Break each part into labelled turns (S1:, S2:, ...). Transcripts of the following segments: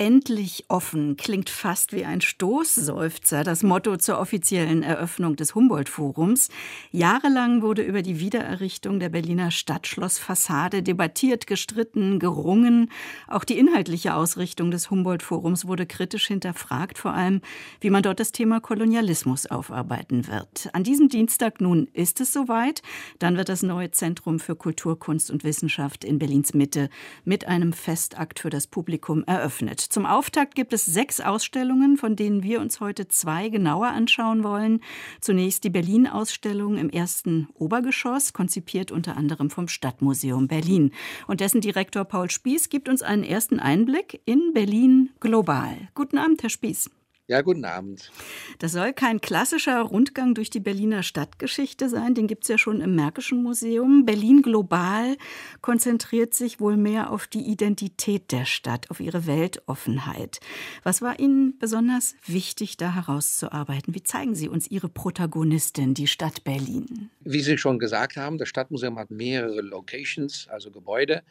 S1: Endlich offen klingt fast wie ein Stoßseufzer, das Motto zur offiziellen Eröffnung des Humboldt-Forums. Jahrelang wurde über die Wiedererrichtung der Berliner Stadtschlossfassade debattiert, gestritten, gerungen. Auch die inhaltliche Ausrichtung des Humboldt-Forums wurde kritisch hinterfragt, vor allem, wie man dort das Thema Kolonialismus aufarbeiten wird. An diesem Dienstag nun ist es soweit. Dann wird das neue Zentrum für Kultur, Kunst und Wissenschaft in Berlins Mitte mit einem Festakt für das Publikum eröffnet. Zum Auftakt gibt es sechs Ausstellungen, von denen wir uns heute zwei genauer anschauen wollen. Zunächst die Berlin-Ausstellung im ersten Obergeschoss, konzipiert unter anderem vom Stadtmuseum Berlin. Und dessen Direktor Paul Spieß gibt uns einen ersten Einblick in Berlin global. Guten Abend, Herr Spieß.
S2: Ja, guten Abend.
S1: Das soll kein klassischer Rundgang durch die Berliner Stadtgeschichte sein, den gibt es ja schon im Märkischen Museum. Berlin Global konzentriert sich wohl mehr auf die Identität der Stadt, auf ihre Weltoffenheit. Was war Ihnen besonders wichtig, da herauszuarbeiten? Wie zeigen Sie uns Ihre Protagonistin, die Stadt Berlin?
S2: Wie Sie schon gesagt haben, das Stadtmuseum hat mehrere Locations, also Gebäude.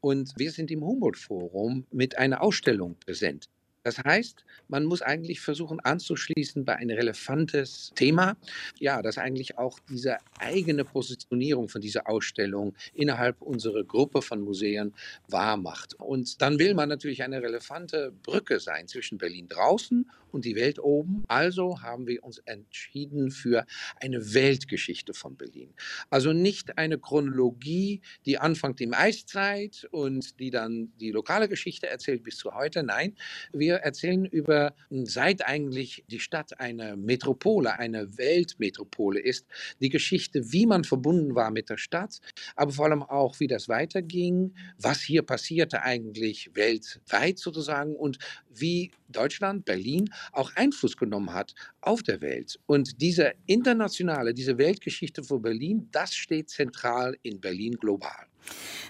S2: Und wir sind im Humboldt-Forum mit einer Ausstellung präsent. Das heißt, man muss eigentlich versuchen anzuschließen bei ein relevantes Thema, ja, das eigentlich auch diese eigene Positionierung von dieser Ausstellung innerhalb unserer Gruppe von Museen wahr macht. Und dann will man natürlich eine relevante Brücke sein zwischen Berlin draußen und die Welt oben. Also haben wir uns entschieden für eine Weltgeschichte von Berlin. Also nicht eine Chronologie, die anfängt im Eiszeit und die dann die lokale Geschichte erzählt bis zu heute. Nein, wir erzählen über, seit eigentlich die Stadt eine Metropole, eine Weltmetropole ist, die Geschichte, wie man verbunden war mit der Stadt, aber vor allem auch, wie das weiterging, was hier passierte eigentlich weltweit sozusagen und wie Deutschland, Berlin auch Einfluss genommen hat auf der Welt. Und diese internationale, diese Weltgeschichte von Berlin, das steht zentral in Berlin global.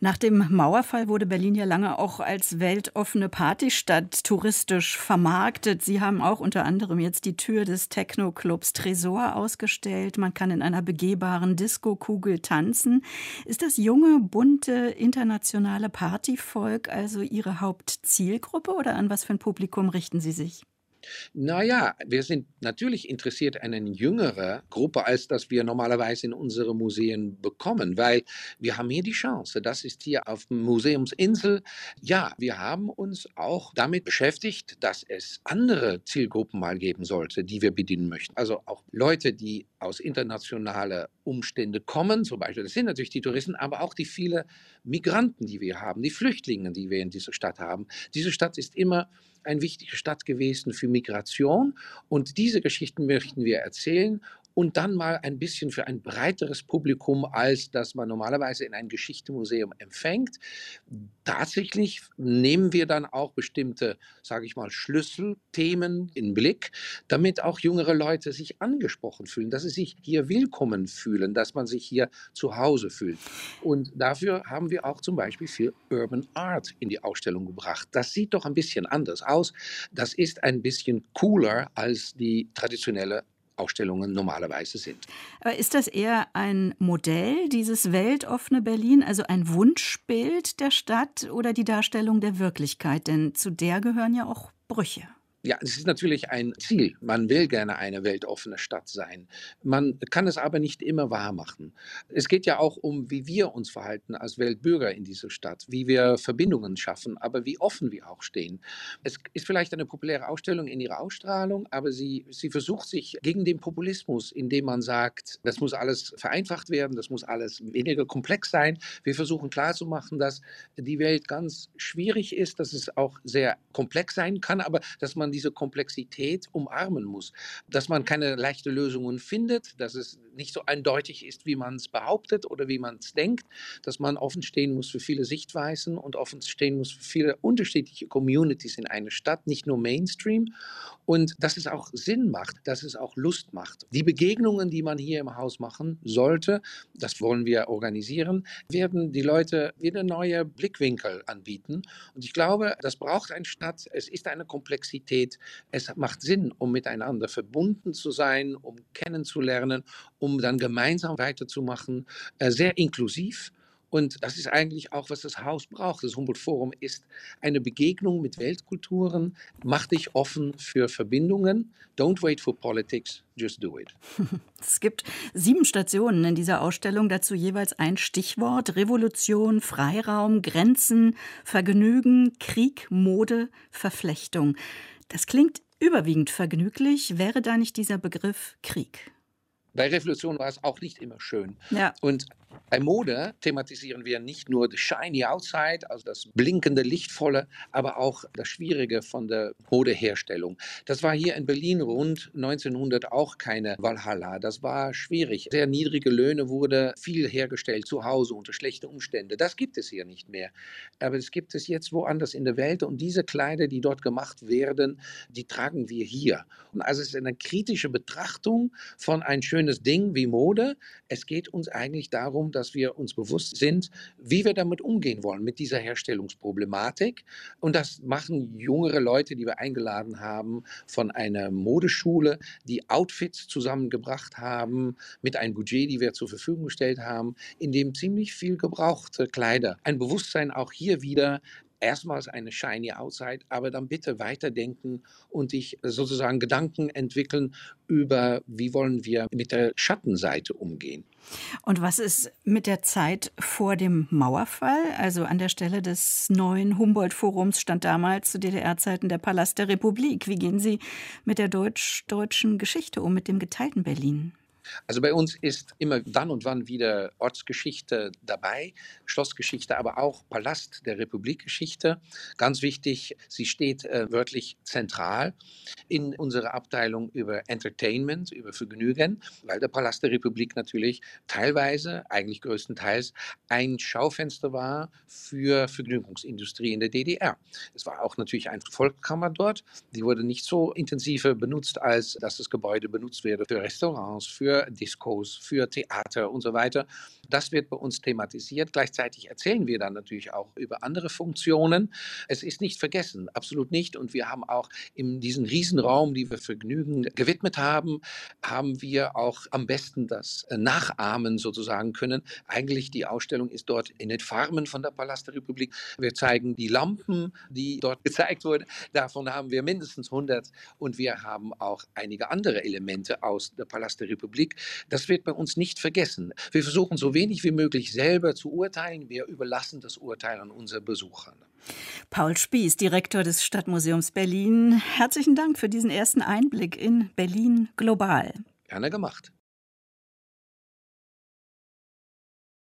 S1: Nach dem Mauerfall wurde Berlin ja lange auch als weltoffene Partystadt touristisch vermarktet. Sie haben auch unter anderem jetzt die Tür des Techno-Clubs Tresor ausgestellt. Man kann in einer begehbaren Disco-Kugel tanzen. Ist das junge, bunte, internationale Partyvolk also Ihre Hauptzielgruppe oder an was für ein Publikum richten Sie sich?
S2: Naja, wir sind natürlich interessiert an eine jüngere Gruppe, als das wir normalerweise in unseren Museen bekommen, weil wir haben hier die Chance. Das ist hier auf Museumsinsel. Ja, wir haben uns auch damit beschäftigt, dass es andere Zielgruppen mal geben sollte, die wir bedienen möchten. Also auch Leute, die aus internationalen Umständen kommen, zum Beispiel, das sind natürlich die Touristen, aber auch die vielen Migranten, die wir haben, die Flüchtlinge, die wir in dieser Stadt haben. Diese Stadt ist immer eine wichtige Stadt gewesen für Migration. Und diese Geschichten möchten wir erzählen und dann mal ein bisschen für ein breiteres Publikum, als das man normalerweise in einem Geschichtemuseum empfängt. Tatsächlich nehmen wir dann auch bestimmte, sage ich mal, Schlüsselthemen in Blick, damit auch jüngere Leute sich angesprochen fühlen, dass sie sich hier willkommen fühlen, dass man sich hier zu Hause fühlt. Und dafür haben wir auch zum Beispiel viel Urban Art in die Ausstellung gebracht. Das sieht doch ein bisschen anders aus. Das ist ein bisschen cooler als die traditionelle Ausstellungen normalerweise sind.
S1: Aber ist das eher ein Modell, dieses weltoffene Berlin, also ein Wunschbild der Stadt oder die Darstellung der Wirklichkeit? Denn zu der gehören ja auch Brüche.
S2: Ja, es ist natürlich ein Ziel. Man will gerne eine weltoffene Stadt sein. Man kann es aber nicht immer wahr machen. Es geht ja auch um, wie wir uns verhalten als Weltbürger in dieser Stadt, wie wir Verbindungen schaffen, aber wie offen wir auch stehen. Es ist vielleicht eine populäre Ausstellung in ihrer Ausstrahlung, aber sie, sie versucht sich gegen den Populismus, indem man sagt, das muss alles vereinfacht werden, das muss alles weniger komplex sein. Wir versuchen klarzumachen, dass die Welt ganz schwierig ist, dass es auch sehr komplex sein kann, aber dass man man diese Komplexität umarmen muss, dass man keine leichten Lösungen findet, dass es nicht so eindeutig ist, wie man es behauptet oder wie man es denkt, dass man offen stehen muss für viele Sichtweisen und offen stehen muss für viele unterschiedliche Communities in einer Stadt, nicht nur Mainstream und dass es auch Sinn macht, dass es auch Lust macht. Die Begegnungen, die man hier im Haus machen sollte, das wollen wir organisieren, werden die Leute wieder neue Blickwinkel anbieten und ich glaube, das braucht eine Stadt. Es ist eine Komplexität. Es macht Sinn, um miteinander verbunden zu sein, um kennenzulernen, um dann gemeinsam weiterzumachen. Äh, sehr inklusiv Und das ist eigentlich auch, was das Haus braucht. Das Humboldt Forum ist eine Begegnung mit Weltkulturen. Mach dich offen für Verbindungen. Don't wait for politics, just do it.
S1: Es gibt sieben Stationen in dieser Ausstellung, dazu jeweils ein Stichwort. Revolution, Freiraum, Grenzen, Vergnügen, Krieg, Mode, Verflechtung. Das klingt überwiegend vergnüglich. Wäre da nicht dieser Begriff Krieg?
S2: Bei Revolution war es auch nicht immer schön.
S1: Ja.
S2: Und bei Mode thematisieren wir nicht nur the shiny outside, also das blinkende, lichtvolle, aber auch das Schwierige von der Modeherstellung. Das war hier in Berlin rund 1900 auch keine Valhalla. Das war schwierig. Sehr niedrige Löhne wurde viel hergestellt zu Hause unter schlechten Umständen. Das gibt es hier nicht mehr. Aber es gibt es jetzt woanders in der Welt und diese Kleider, die dort gemacht werden, die tragen wir hier. Und also es ist eine kritische Betrachtung von ein schönes Ding wie Mode. Es geht uns eigentlich darum, dass wir uns bewusst sind, wie wir damit umgehen wollen, mit dieser Herstellungsproblematik. Und das machen jüngere Leute, die wir eingeladen haben von einer Modeschule, die Outfits zusammengebracht haben mit einem Budget, die wir zur Verfügung gestellt haben, in dem ziemlich viel gebrauchte Kleider. Ein Bewusstsein auch hier wieder, erstmals eine shiny outside, aber dann bitte weiterdenken und sich sozusagen Gedanken entwickeln über, wie wollen wir mit der Schattenseite umgehen.
S1: Und was ist mit der Zeit vor dem Mauerfall? Also an der Stelle des neuen Humboldt-Forums stand damals zu DDR-Zeiten der Palast der Republik. Wie gehen Sie mit der deutsch-deutschen Geschichte um, mit dem geteilten Berlin?
S2: Also bei uns ist immer dann und wann wieder Ortsgeschichte dabei, Schlossgeschichte, aber auch Palast der Republikgeschichte. Ganz wichtig, sie steht äh, wörtlich zentral in unserer Abteilung über Entertainment, über Vergnügen, weil der Palast der Republik natürlich teilweise, eigentlich größtenteils, ein Schaufenster war für Vergnügungsindustrie in der DDR. Es war auch natürlich eine Volkskammer dort, die wurde nicht so intensiv benutzt, als dass das Gebäude benutzt werde für Restaurants, für für Diskos, für Theater und so weiter. Das wird bei uns thematisiert. Gleichzeitig erzählen wir dann natürlich auch über andere Funktionen. Es ist nicht vergessen, absolut nicht. Und wir haben auch in diesem Riesenraum, die wir Vergnügen gewidmet haben, haben wir auch am besten das äh, nachahmen sozusagen können. Eigentlich die Ausstellung ist dort in den Farmen von der Palast der Republik. Wir zeigen die Lampen, die dort gezeigt wurden. Davon haben wir mindestens 100. Und wir haben auch einige andere Elemente aus der Palast der Republik Republik. Das wird bei uns nicht vergessen. Wir versuchen so wenig wie möglich selber zu urteilen. Wir überlassen das Urteil an unsere Besucher.
S1: Paul Spieß, Direktor des Stadtmuseums Berlin, herzlichen Dank für diesen ersten Einblick in Berlin global.
S2: Gerne gemacht.